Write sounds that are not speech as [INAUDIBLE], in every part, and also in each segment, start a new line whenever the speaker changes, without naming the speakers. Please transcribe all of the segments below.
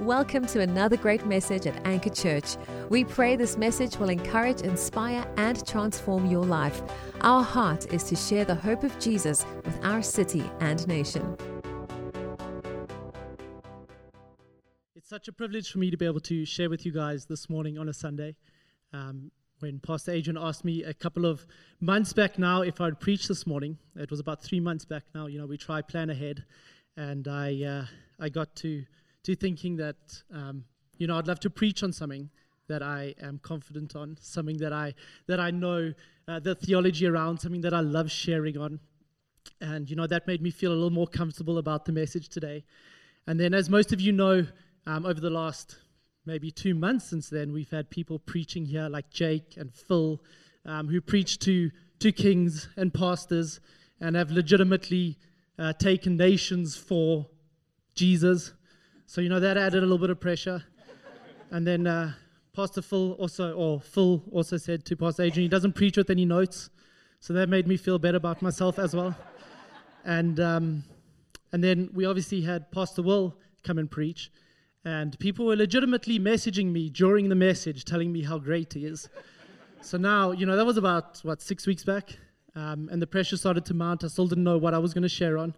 Welcome to another great message at Anchor Church. We pray this message will encourage, inspire, and transform your life. Our heart is to share the hope of Jesus with our city and nation.
It's such a privilege for me to be able to share with you guys this morning on a Sunday. Um, when Pastor Adrian asked me a couple of months back now if I'd preach this morning, it was about three months back now. You know, we try plan ahead, and I uh, I got to to thinking that um, you know I'd love to preach on something that I am confident on, something that I that I know uh, the theology around, something that I love sharing on, and you know that made me feel a little more comfortable about the message today. And then, as most of you know, um, over the last maybe two months since then, we've had people preaching here like Jake and Phil, um, who preach to, to kings and pastors and have legitimately uh, taken nations for Jesus. So, you know, that added a little bit of pressure. and then uh, Pastor Phil also, or Phil also said to Pastor Adrian, he doesn't preach with any notes. So that made me feel better about myself as well. And, um, and then we obviously had Pastor Will come and preach. And people were legitimately messaging me during the message, telling me how great he is. so now, you know, that was about, what, six weeks back? Um, and the pressure started to mount. I still didn't know what I was going to share on.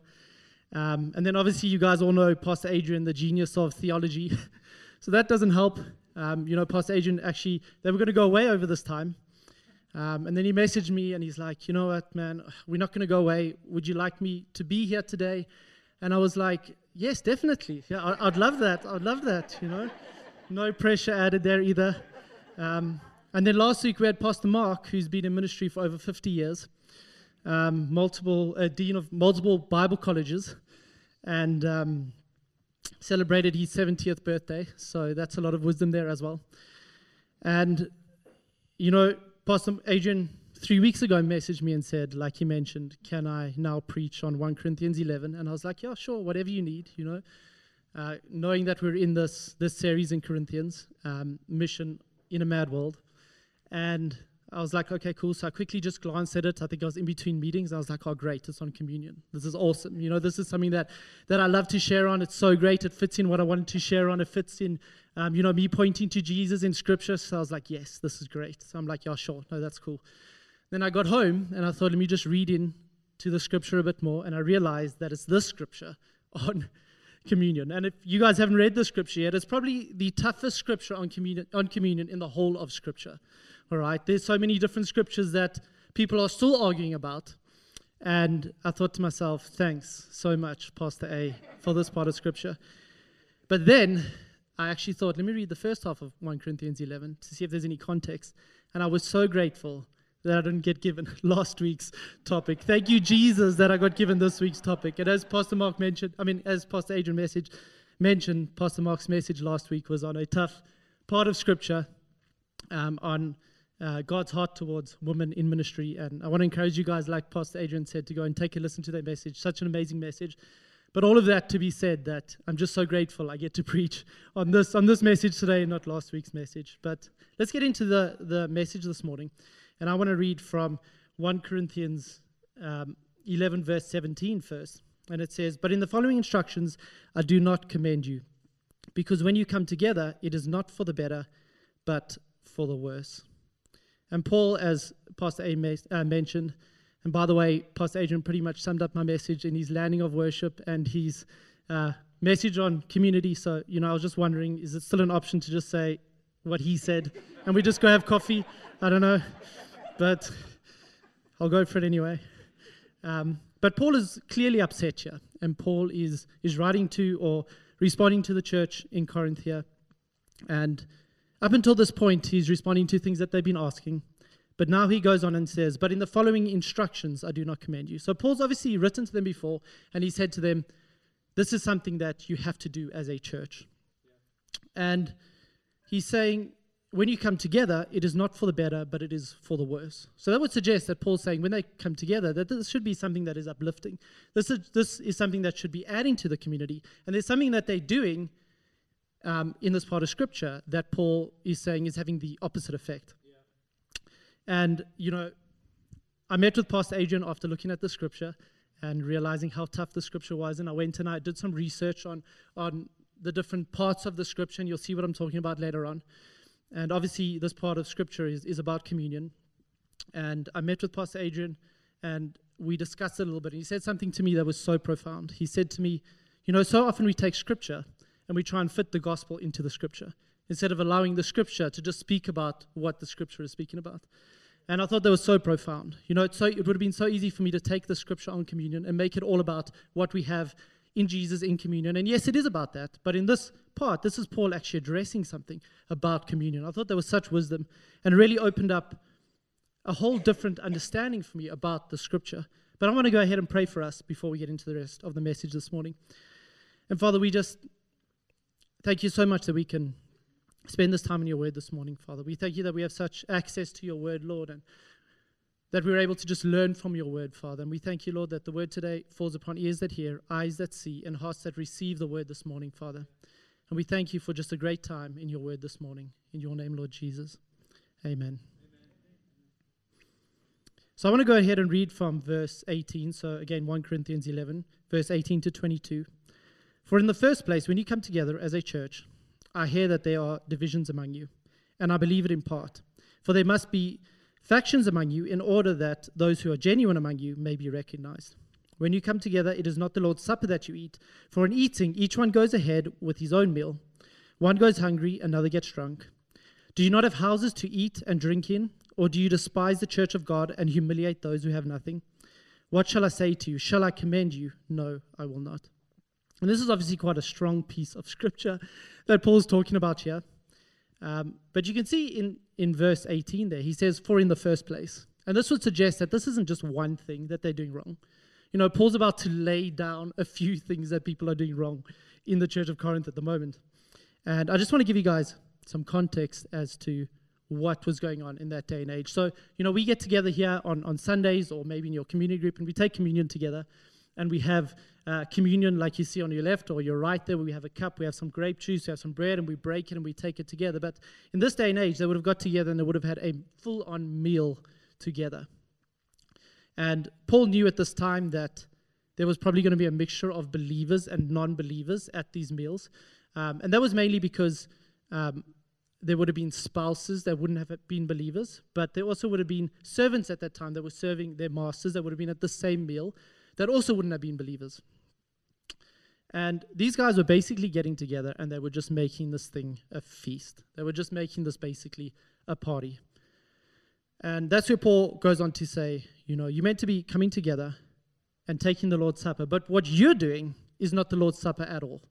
Um, and then obviously, you guys all know Pastor Adrian, the genius of theology. [LAUGHS] so that doesn't help. Um, you know, Pastor Adrian actually, they were going to go away over this time. Um, and then he messaged me and he's like, you know what, man, we're not going to go away. Would you like me to be here today? And I was like, yes, definitely. Yeah, I, would love that. I'd love that, you know. No pressure added there either. Um, and then last week we had Pastor Mark, who's been in ministry for over 50 years, um, multiple uh, dean of multiple Bible colleges, and um, celebrated his 70th birthday. So that's a lot of wisdom there as well. And you know, Pastor Adrian three weeks ago messaged me and said, like he mentioned, can I now preach on 1 Corinthians 11? And I was like, yeah, sure, whatever you need, you know. Uh, knowing that we're in this, this series in Corinthians, um, mission in a mad world. And I was like, okay, cool. So I quickly just glanced at it. I think I was in between meetings. I was like, oh, great, it's on communion. This is awesome. You know, this is something that, that I love to share on. It's so great. It fits in what I wanted to share on. It fits in, um, you know, me pointing to Jesus in scripture. So I was like, yes, this is great. So I'm like, yeah, sure. No, that's cool. Then I got home and I thought, let me just read in to the scripture a bit more. And I realized that it's this scripture [LAUGHS] on communion. And if you guys haven't read the scripture yet, it's probably the toughest scripture on communion, on communion in the whole of scripture. All right. There's so many different scriptures that people are still arguing about. And I thought to myself, thanks so much, Pastor A, for this part of scripture. But then I actually thought, let me read the first half of 1 Corinthians 11 to see if there's any context. And I was so grateful that I didn't get given [LAUGHS] last week's topic. Thank you, Jesus, that I got given this week's topic. And as Pastor Mark mentioned, I mean, as Pastor Adrian message mentioned, Pastor Mark's message last week was on a tough part of Scripture um, on uh, God's heart towards women in ministry. And I want to encourage you guys, like Pastor Adrian said, to go and take a listen to that message. Such an amazing message. But all of that to be said, that I'm just so grateful I get to [LAUGHS] preach on this on this message today, not last week's message. But let's get into the, the message this morning. And I want to read from 1 Corinthians um, 11, verse 17 first. And it says, But in the following instructions, I do not commend you, because when you come together, it is not for the better, but for the worse. And Paul, as Pastor A uh, mentioned, and by the way, Pastor Adrian pretty much summed up my message in his landing of worship and his uh, message on community. So, you know, I was just wondering, is it still an option to just say what he said [LAUGHS] and we just go have coffee? I don't know but I'll go for it anyway. Um, but Paul is clearly upset here, and Paul is, is writing to or responding to the church in Corinth here. And up until this point, he's responding to things that they've been asking. But now he goes on and says, But in the following instructions, I do not command you. So Paul's obviously written to them before, and he said to them, This is something that you have to do as a church. Yeah. And he's saying, when you come together, it is not for the better, but it is for the worse. So that would suggest that Paul's saying when they come together, that this should be something that is uplifting. This is, this is something that should be adding to the community. And there's something that they're doing um, in this part of Scripture that Paul is saying is having the opposite effect. Yeah. And, you know, I met with Pastor Adrian after looking at the Scripture and realizing how tough the Scripture was. And I went and I did some research on, on the different parts of the scripture, and you'll see what I'm talking about later on. And obviously, this part of scripture is, is about communion. And I met with Pastor Adrian, and we discussed it a little bit. And he said something to me that was so profound. He said to me, You know, so often we take scripture and we try and fit the gospel into the scripture instead of allowing the scripture to just speak about what the scripture is speaking about. And I thought that was so profound. You know, so, it would have been so easy for me to take the scripture on communion and make it all about what we have in Jesus in communion. And yes, it is about that. But in this part, this is Paul actually addressing something about communion. I thought there was such wisdom and really opened up a whole different understanding for me about the scripture. But I want to go ahead and pray for us before we get into the rest of the message this morning. And Father, we just thank you so much that we can spend this time in your word this morning, Father. We thank you that we have such access to your word, Lord, and that we're able to just learn from your word, Father. And we thank you, Lord, that the word today falls upon ears that hear, eyes that see, and hearts that receive the word this morning, Father. And we thank you for just a great time in your word this morning. In your name, Lord Jesus. Amen. So I want to go ahead and read from verse 18. So again, 1 Corinthians 11, verse 18 to 22. For in the first place, when you come together as a church, I hear that there are divisions among you, and I believe it in part. For there must be factions among you in order that those who are genuine among you may be recognized. When you come together, it is not the Lord's Supper that you eat, for in eating, each one goes ahead with his own meal. One goes hungry, another gets drunk. Do you not have houses to eat and drink in? Or do you despise the church of God and humiliate those who have nothing? What shall I say to you? Shall I commend you? No, I will not. And this is obviously quite a strong piece of scripture that Paul's talking about here. Um, but you can see in, in verse 18 there, he says, For in the first place. And this would suggest that this isn't just one thing that they're doing wrong. You know, Paul's about to lay down a few [LAUGHS] things that people are doing wrong in the church of Corinth at the moment. And I just want to give you guys some context as to what was going on in that day and age. So, you know, we get together here on, on Sundays or maybe in your community group and we take communion together and we have uh, communion like you see on your left or your right there we have a cup, we have some grape juice, we have some bread and we break it and we take it together. But in this day and age, they would have got together and they would have had a full on meal together. And Paul knew at this time that there was probably going to be a mixture of believers and non believers at these meals. Um, and that was mainly because um, there would have been spouses that wouldn't have been believers, but there also would have been servants at that time that were serving their masters that would have been at the same meal that also wouldn't have been believers. And these guys were basically getting together and they were just making this thing a feast. They were just making this basically a party. And that's where Paul goes on to say, you know, you're meant to be coming together and taking the Lord's Supper, but what you're doing is not the Lord's Supper at all.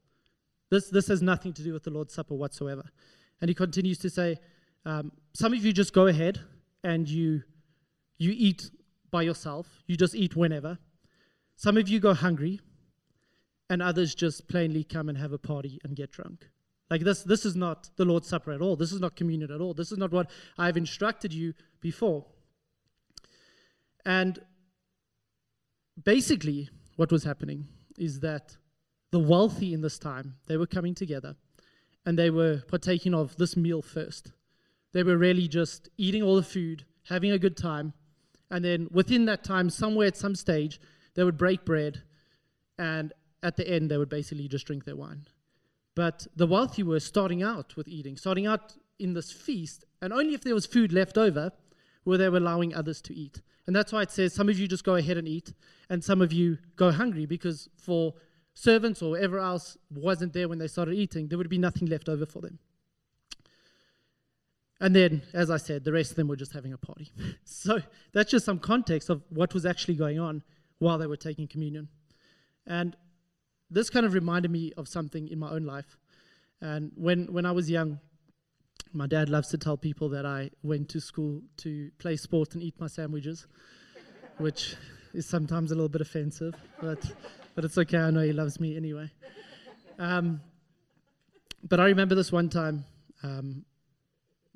This, this has nothing to do with the Lord's Supper whatsoever. And he continues to say, um, Some of you just go ahead and you, you eat by yourself, you just eat whenever. Some of you go hungry, and others just plainly come and have a party and get drunk. Like this, this is not the Lord's Supper at all. This is not communion at all. This is not what I've instructed you before. And basically, what was happening is that the wealthy in this time, they were coming together and they were partaking of this meal first. They were really just eating all the food, having a good time, and then within that time, somewhere at some stage, they would break bread, and at the end, they would basically just drink their wine. But the wealthy were starting out with eating, starting out in this feast, and only if there was food left over were they allowing others to eat. And that's why it says some of you just go ahead and eat, and some of you go hungry, because for servants or whoever else wasn't there when they started eating, there would be nothing left over for them. And then, as I said, the rest of them were just having a party. [LAUGHS] so that's just some context of what was actually going on while they were taking communion. And this kind of reminded me of something in my own life. And when, when I was young, my dad loves to tell people that I went to school to play sport and eat my sandwiches, [LAUGHS] which is sometimes a little bit offensive, but but it's okay. I know he loves me anyway. Um, but I remember this one time. Um,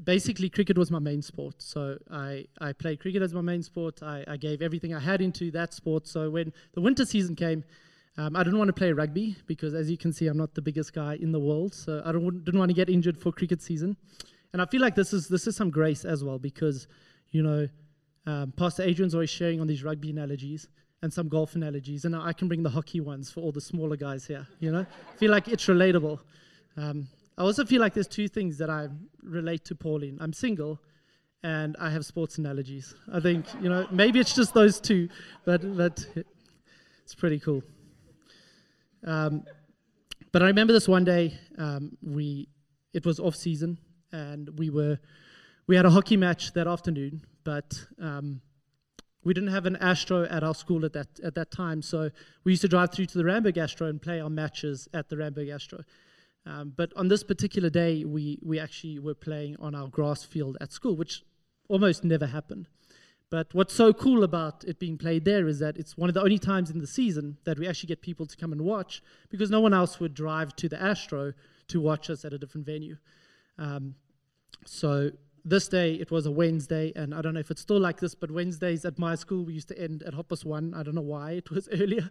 basically, cricket was my main sport. So I, I played cricket as my main sport. I, I gave everything I had into that sport. So when the winter season came, um, I didn't want to play rugby because, as you can see, I'm not the biggest guy in the world. So I don't, didn't want to get injured for cricket season. And I feel like this is this is some grace as well because, you know, um, Pastor Adrian's always sharing on these rugby analogies and some golf analogies, and I can bring the hockey ones for all the smaller guys here. You know, feel like it's relatable. Um, I also feel like there's two things that I relate to Pauline. I'm single, and I have sports analogies. I think you know maybe it's just those two, but but it's pretty cool. Um, but I remember this one day um, we it was off season and we were we had a hockey match that afternoon, but um, we didn't have an Astro at our school at that at that time, so we used to drive through to the Randburg Astro and play our matches at the Randburg Astro. Um, but on this particular day, we we actually were playing on our grass field at school, which almost never happened. But what's so cool about it being played there is that it's one of the only times in the season that we actually get people to come and watch because no one else would drive to the Astro to watch us at a different venue. Um, so this day it was a Wednesday, and I don't know if it's still like this, but Wednesdays at my school we used to end at Hoppus one. I don't know why it was [LAUGHS] earlier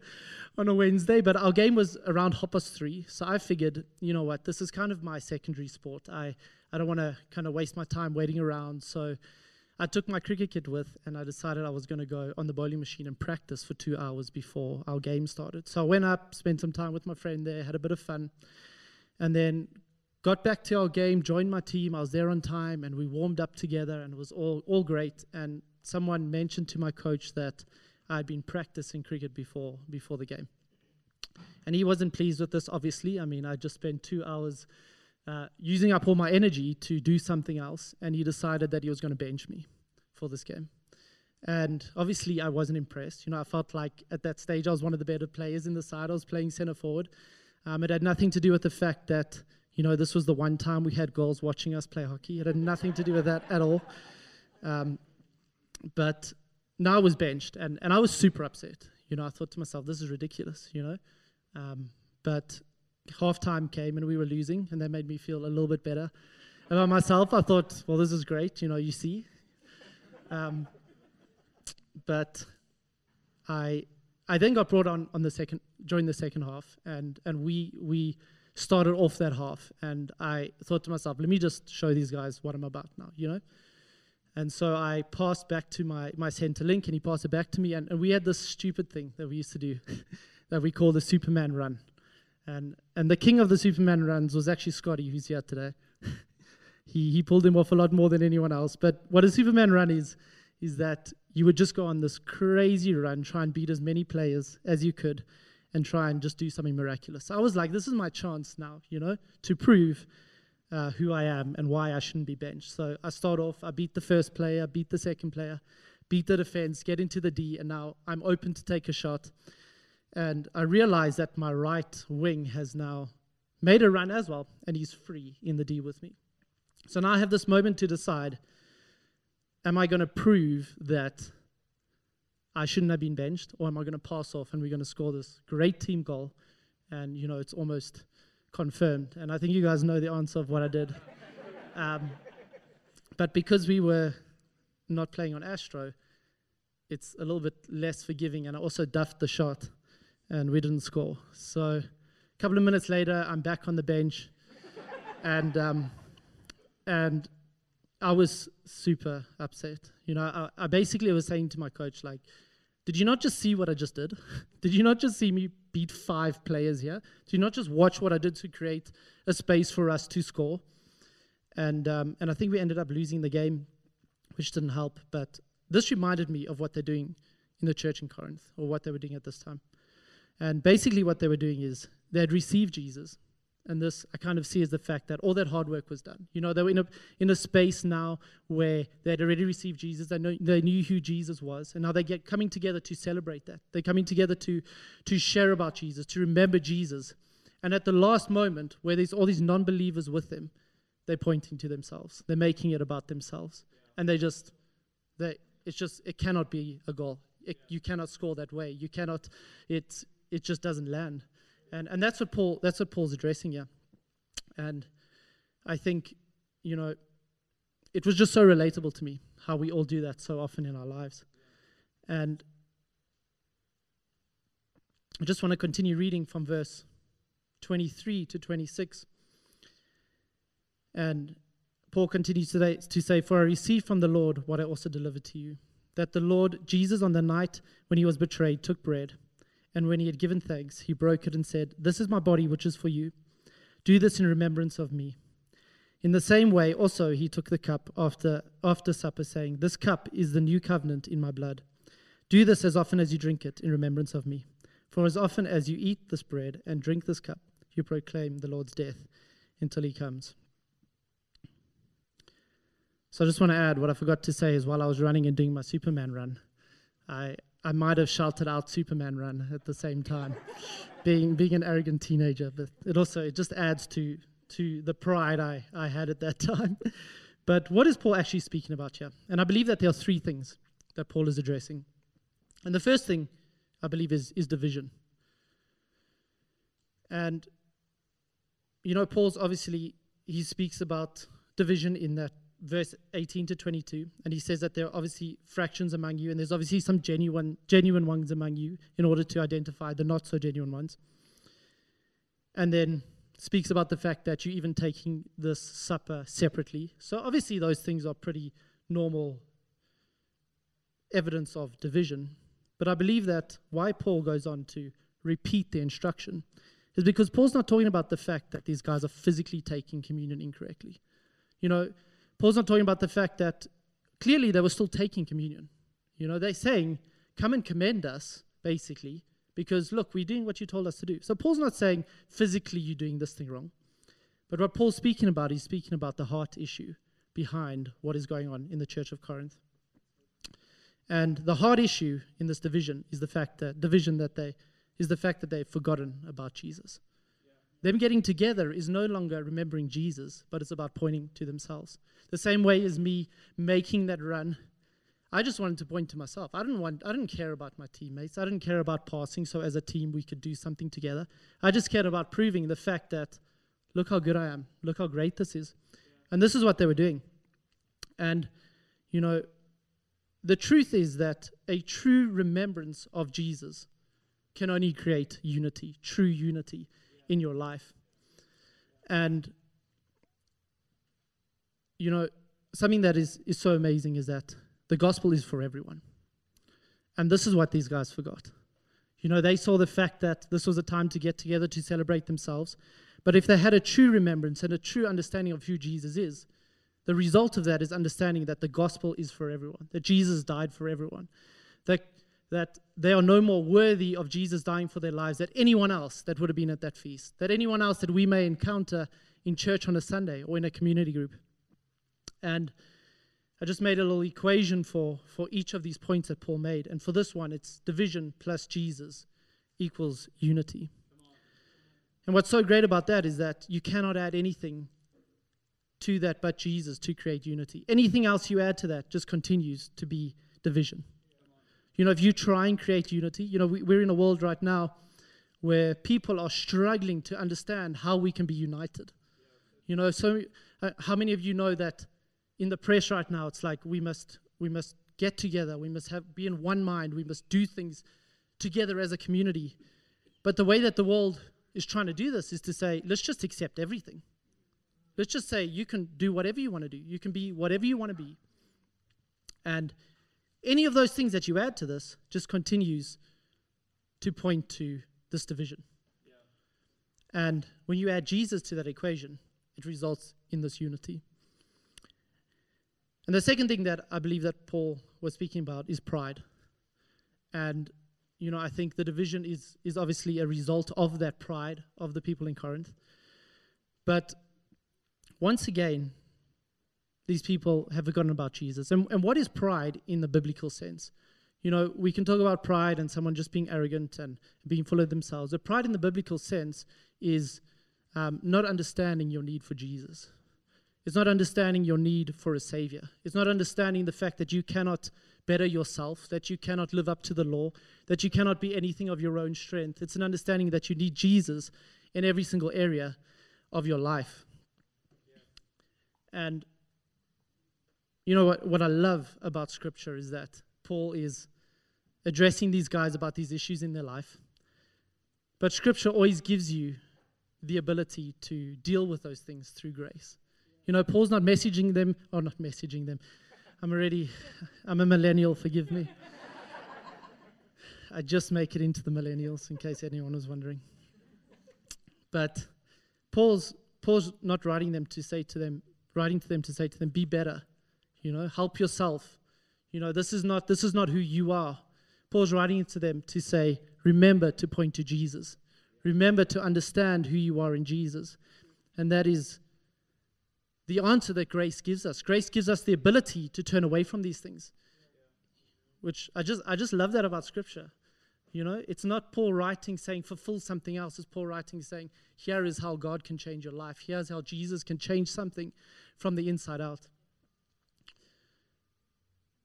on a Wednesday, but our game was around Hoppus three. So I figured, you know what, this is kind of my secondary sport. I I don't want to kind of waste my time waiting around. So I took my cricket kit with, and I decided I was going to go on the bowling machine and practice for two hours before our game started. So I went up, spent some time with my friend there, had a bit of fun, and then got back to our game, joined my team. I was there on time, and we warmed up together, and it was all all great. And someone mentioned to my coach that I'd been practicing cricket before before the game, and he wasn't pleased with this. Obviously, I mean, I just spent two hours uh, using up all my energy to do something else, and he decided that he was going to bench me for this game. And obviously, I wasn't impressed. You know, I felt like at that stage I was one of the better players in the side. I was playing center forward. Um, it had nothing to do with the fact that you know, this was the one time we had girls watching us play hockey. It had nothing to do with that at all. Um, but now I was benched, and, and I was super upset. You know, I thought to myself, this is ridiculous, you know. Um, but halftime came and we were losing, and that made me feel a little bit better about myself. I thought, well, this is great, you know, you see. Um, but I I then got brought on on the second during the second half, and and we we started off that half, and I thought to myself, let me just show these guys what I'm about now, you know? And so I passed back to my, my center link, and he passed it back to me, and, and we had this stupid thing that we used to do [LAUGHS] that we call the Superman run. And, and the king of the Superman runs was actually Scotty, who's here today. [LAUGHS] he, he pulled him off a lot more than anyone else. But what a Superman run is, is that you would just go on this crazy run, try and beat as many players as you could and try and just do something miraculous. I was like, this is my chance now, you know, to prove uh, who I am and why I shouldn't be benched. So I start off, I beat the first player, beat the second player, beat the defense, get into the D, and now I'm open to take a shot. And I realize that my right wing has now made a run as well, and he's free in the D with me. So now I have this moment to decide am I going to prove that I shouldn't have been benched, or am I going to pass off and we're going to score this great team goal? And, you know, it's almost confirmed. And I think you guys know the answer of what I did. [LAUGHS] Um, but because we were not playing on Astro, it's a little bit less forgiving. And I also duffed the shot, and we didn't score. So a couple of minutes later, I'm back on the bench, and um, and I was super upset. You know, I, I basically was saying to my coach, like, did you not just see what I just did? [LAUGHS] did you not just see me beat five players here? Did you not just watch what I did to create a space for us to score? And um, and I think we ended up losing the game, which didn't help. But this reminded me of what they're doing in the church in Corinth, or what they were doing at this time. And basically, what they were doing is they had received Jesus, and this I kind of see as the fact that all that hard work was done. You know, they were in a in a space now where they had already received Jesus. They know they knew who Jesus was, and now they get coming together to celebrate that. They're coming together to to share about Jesus, to remember Jesus. And at the last moment, where there's all these non-believers with them, they're pointing to themselves. They're making it about themselves, and they just they it's just it cannot be a goal. It, you cannot score that way. You cannot. It it just doesn't land. And, and that's, what Paul, that's what Paul's addressing here. And I think, you know, it was just so relatable to me how we all do that so often in our lives. And I just want to continue reading from verse 23 to 26. And Paul continues today to say, For I received from the Lord what I also delivered to you that the Lord Jesus, on the night when he was betrayed, took bread. And when he had given thanks, he broke it and said, This is my body, which is for you. Do this in remembrance of me. In the same way, also, he took the cup after, after supper, saying, This cup is the new covenant in my blood. Do this as often as you drink it in remembrance of me. For as often as you eat this bread and drink this cup, you proclaim the Lord's death until he comes. So I just want to add what I forgot to say is while I was running and doing my Superman run, I, I might have shouted out Superman run at the same time, being, being an arrogant teenager, but it also it just adds to, to the pride I, I had at that [LAUGHS] time. But what is Paul actually speaking about here? And I believe that there are three things that Paul is addressing. And the first thing I believe is, is division. And, you know, Paul's obviously, he speaks about division in that verse 18 to 22 and he says that there are obviously fractions among you and there's obviously some genuine genuine ones among you in order to identify the not so genuine ones. And then speaks about the fact that you're even taking this supper separately. So obviously those things are pretty normal evidence of division but i believe that why paul goes on to repeat the instruction is because paul's not talking about the fact that these guys are physically taking communion incorrectly. You know Paul's not talking about the fact that clearly they were still taking communion. You know, they're saying, come and commend us, basically, because look, we're doing what you told us to do. So Paul's not saying physically you're doing this thing wrong. But what Paul's speaking about, he's speaking about the heart issue behind what is going on in the church of Corinth. And the hard issue in this division is the fact that division that they is the fact that they've forgotten about Jesus. Them getting together is no longer remembering Jesus, but it's about pointing to themselves. The same way as me making that run, I just wanted to point to myself. I didn't want I didn't care about my teammates. I didn't care about passing so as a team we could do something together. I just cared about proving the fact that look how good I am. Look how great this is. And this is what they were doing. And you know, the truth is that a true remembrance of Jesus can only create unity, true unity in your life. And, you know, something that is, is so amazing is that the gospel is for everyone. And this is what these guys forgot. You know, they saw the fact that this was a time to get together to celebrate themselves. But if they had a true remembrance and a true understanding of who Jesus is, the result of that is understanding that the gospel is for everyone, that Jesus died for everyone, that that they are no more worthy of Jesus dying for their lives than anyone else that would have been at that feast, that anyone else that we may encounter in church on a Sunday or in a community group. And I just made a little equation for, for each of these points that Paul made. And for this one, it's division plus Jesus equals unity. And what's so great about that is that you cannot add anything to that but Jesus to create unity. Anything else you add to that just continues to be division. You know, if you try and create unity, you know, we, we're in a world right now where people are struggling to understand how we can be united. You know, so uh, how many of you know that in the press right now, it's like we must we must get together, we must have be in one mind, we must do things together as a community. But the way that the world is trying to do this is to say, let's just accept everything. Let's just say you can do whatever you want to do. You can be whatever you want to be. And any of those things that you add to this just continues to point to this division. Yeah. And when you add Jesus to that equation, it results in this unity. And the second thing that I believe that Paul was speaking about is pride. And, you know, I think the division is, is obviously a result of that pride of the people in Corinth. But once again, these people have forgotten about Jesus. And, and what is pride in the biblical sense? You know, we can talk about pride and someone just being arrogant and being full of themselves. But pride in the biblical sense is um, not understanding your need for Jesus. It's not understanding your need for a Savior. It's not understanding the fact that you cannot better yourself, that you cannot live up to the law, that you cannot be anything of your own strength. It's an understanding that you need Jesus in every single area of your life. And you know what, what I love about Scripture is that Paul is addressing these guys about these issues in their life. But Scripture always gives you the ability to deal with those things through grace. You know, Paul's not messaging them, or not messaging them. I'm already, [LAUGHS] I'm a millennial, forgive me. I just make it into the millennials, in case anyone was wondering. But Paul's Paul's not writing them to say to them, writing to them to say to them, be better. You know, help yourself. You know, this is not this is not who you are. Paul's writing to them to say, remember to point to Jesus. Remember to understand who you are in Jesus. And that is the answer that grace gives us. Grace gives us the ability to turn away from these things. Which I just I just love that about scripture. You know, it's not Paul writing saying fulfill something else. It's Paul writing saying, here is how God can change your life. Here's how Jesus can change something from the inside out.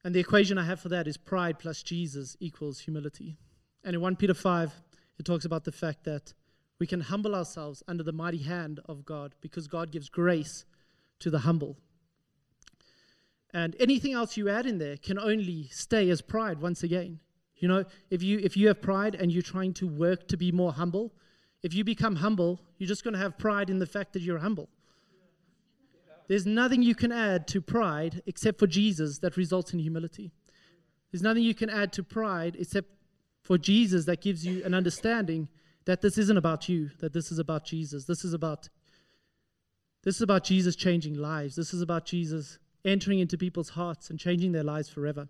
And the equation I have for that is pride plus Jesus equals humility. And in 1 Peter 5, it talks about the fact that we can humble ourselves under the mighty hand of God because God gives grace to the humble. And anything else you add in there can only stay as pride once again. You know, if you if you have pride and you're trying to work to be more humble, if you become humble, you're just going to have pride in the fact that you're humble. There's nothing you can add to pride except for Jesus that results in humility. There's nothing you can add to pride except for Jesus that gives you an understanding that this isn't about you, that this is about Jesus. This is about this is about Jesus changing lives. This is about Jesus entering into people's hearts and changing their lives forever.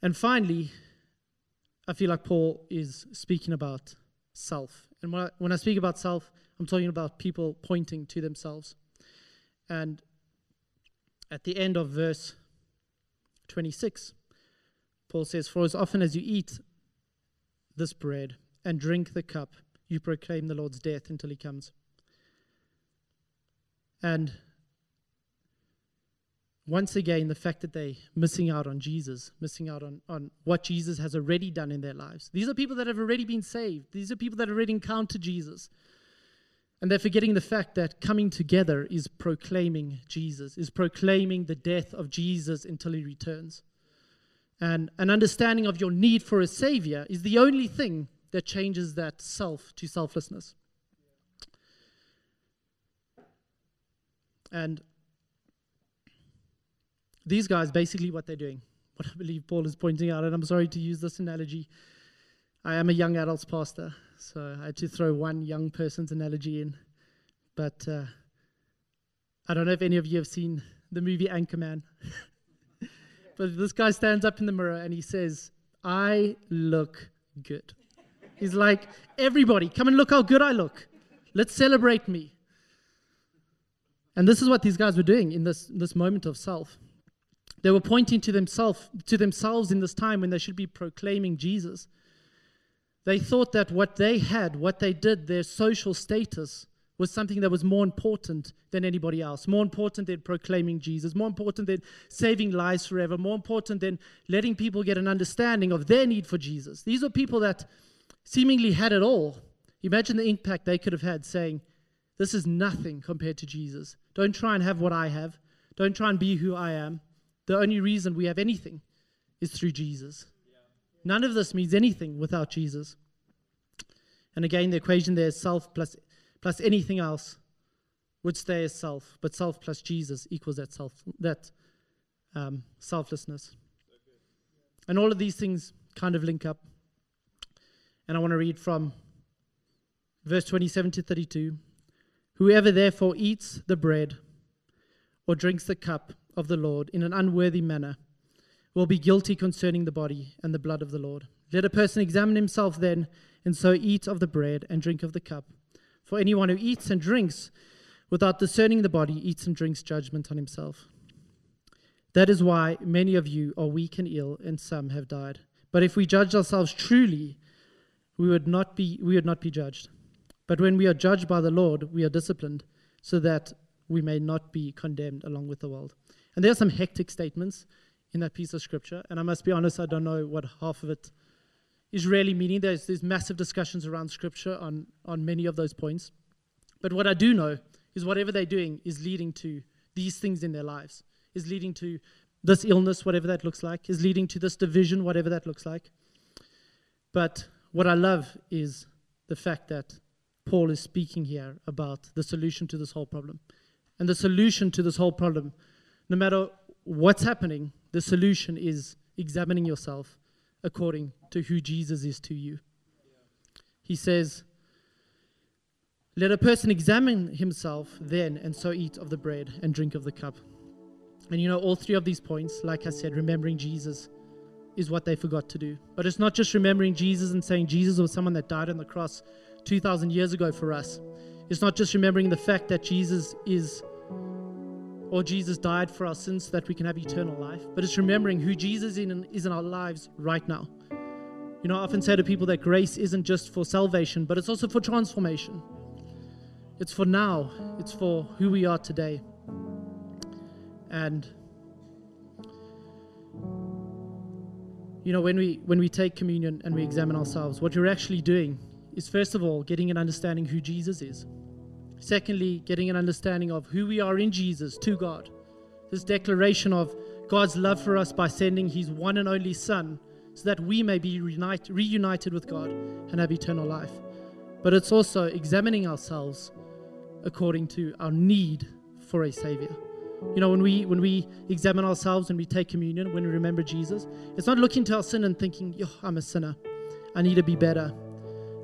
And finally, I feel like Paul is speaking about self. And when I, when I speak about self, I'm talking about people pointing to themselves. And at the end of verse 26, Paul says, For as often as you eat this bread and drink the cup, you proclaim the Lord's death until he comes. And once again, the fact that they're missing out on Jesus, missing out on, on what Jesus has already done in their lives. These are people that have already been saved, these are people that have already encountered Jesus. And they're forgetting the fact that coming together is proclaiming Jesus, is proclaiming the death of Jesus until he returns. And an understanding of your need for a Savior is the only thing that changes that self to selflessness. And these guys, basically, what they're doing, what I believe Paul is pointing out, and I'm sorry to use this analogy. I am a young adults pastor, so I had to throw one young person's analogy in. But uh, I don't know if any of you have seen the movie Anchorman. [LAUGHS] but this guy stands up in the mirror and he says, I look good. He's like, everybody, come and look how good I look. Let's celebrate me. And this is what these guys were doing in this, this moment of self. They were pointing to themselves to themselves in this time when they should be proclaiming Jesus. They thought that what they had, what they did, their social status, was something that was more important than anybody else, more important than proclaiming Jesus, more important than saving lives forever, more important than letting people get an understanding of their need for Jesus. These are people that seemingly had it all. Imagine the impact they could have had saying, This is nothing compared to Jesus. Don't try and have what I have. Don't try and be who I am. The only reason we have anything is through Jesus. None of this means anything without Jesus. And again, the equation there is self plus, plus anything else would stay as self, but self plus Jesus equals that self that um, selflessness. And all of these things kind of link up. And I want to read from verse 27 to 32. Whoever therefore eats the bread or drinks the cup of the Lord in an unworthy manner will be guilty concerning the body and the blood of the Lord. Let a person examine himself then, and so eat of the bread and drink of the cup. For anyone who eats and drinks without discerning the body eats and drinks judgment on himself. That is why many of you are weak and ill, and some have died. But if we judge ourselves truly, we would not be, we would not be judged. But when we are judged by the Lord, we are disciplined, so that we may not be condemned along with the world. And there are some hectic statements in that piece of scripture. And I must be honest, I don't know what half of it is really meaning. There's, there's massive discussions around scripture on, on many of those points. But what I do know is whatever they're doing is leading to these things in their lives, is leading to this illness, whatever that looks like, is leading to this division, whatever that looks like. But what I love is the fact that Paul is speaking here about the solution to this whole problem. And the solution to this whole problem no matter what's happening, the solution is examining yourself according to who Jesus is to you. He says, Let a person examine himself then, and so eat of the bread and drink of the cup. And you know, all three of these points, like I said, remembering Jesus is what they forgot to do. But it's not just remembering Jesus and saying Jesus was someone that died on the cross 2,000 years ago for us. It's not just remembering the fact that Jesus is, or Jesus died for our sins so that we can have eternal life, but it's remembering who Jesus is in our lives right now. You know, I often say to people that grace isn't just for salvation, but it's also for transformation. It's for now, it's for who we are today. And you know, when we when we take communion and we examine ourselves, what you're actually doing is first of all getting an understanding who Jesus is. Secondly, getting an understanding of who we are in Jesus to God. This declaration of God's love for us by sending his one and only Son so that we may be reunite, reunited with God and have eternal life. But it's also examining ourselves according to our need for a Savior. You know, when we when we examine ourselves and we take communion, when we remember Jesus, it's not looking to our sin and thinking, "Yo, I'm a sinner. I need to be better."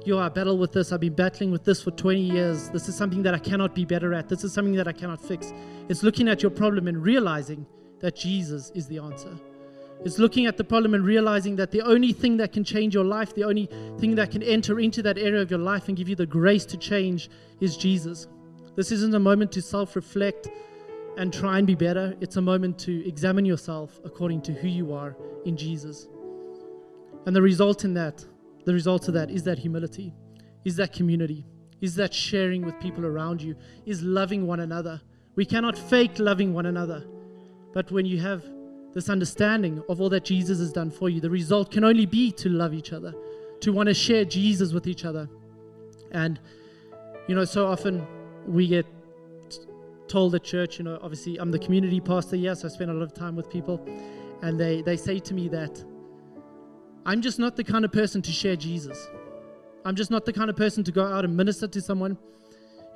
Yo, I battle with this. I've been battling with this for 20 years. This is something that I cannot be better at. This is something that I cannot fix. It's looking at your problem and realizing that Jesus is the answer. It's looking at the problem and realizing that the only thing that can change your life, the only thing that can enter into that area of your life and give you the grace to change is Jesus. This isn't a moment to self reflect and try and be better. It's a moment to examine yourself according to who you are in Jesus. And the result in that, the result of that is that humility, is that community, is that sharing with people around you, is loving one another. We cannot fake loving one another. But when you have this understanding of all that Jesus has done for you, the result can only be to love each other, to want to share Jesus with each other. And, you know, so often we get told at church, you know, obviously I'm the community pastor, yes, I spend a lot of time with people, and they, they say to me that I'm just not the kind of person to share Jesus. I'm just not the kind of person to go out and minister to someone.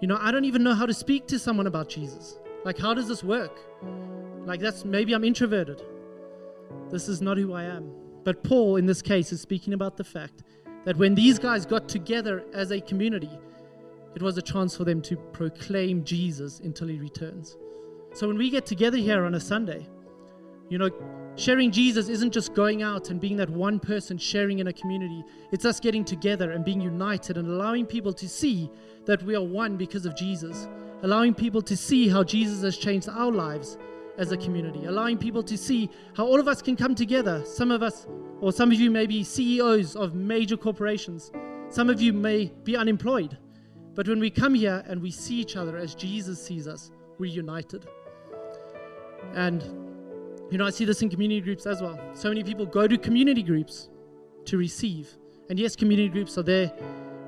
You know, I don't even know how to speak to someone about Jesus. Like, how does this work? Like, that's maybe I'm introverted. This is not who I am. But Paul, in this case, is speaking about the fact that when these guys got together as a community, it was a chance for them to proclaim Jesus until he returns. So when we get together here on a Sunday, you know, sharing Jesus isn't just going out and being that one person sharing in a community. It's us getting together and being united and allowing people to see that we are one because of Jesus. Allowing people to see how Jesus has changed our lives as a community. Allowing people to see how all of us can come together. Some of us, or some of you may be CEOs of major corporations. Some of you may be unemployed. But when we come here and we see each other as Jesus sees us, we're united. And, you know, I see this in community groups as well. So many people go to community groups to receive. And yes, community groups are there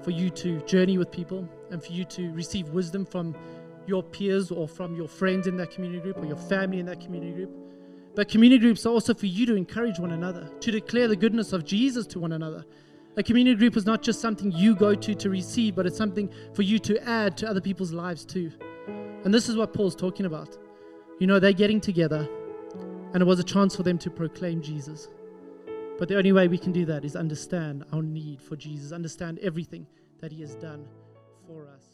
for you to journey with people and for you to receive wisdom from your peers or from your friends in that community group or your family in that community group. But community groups are also for you to encourage one another, to declare the goodness of Jesus to one another, a community group is not just something you go to to receive, but it's something for you to add to other people's lives too. And this is what Paul's talking about. You know, they're getting together, and it was a chance for them to proclaim Jesus. But the only way we can do that is understand our need for Jesus, understand everything that He has done for us.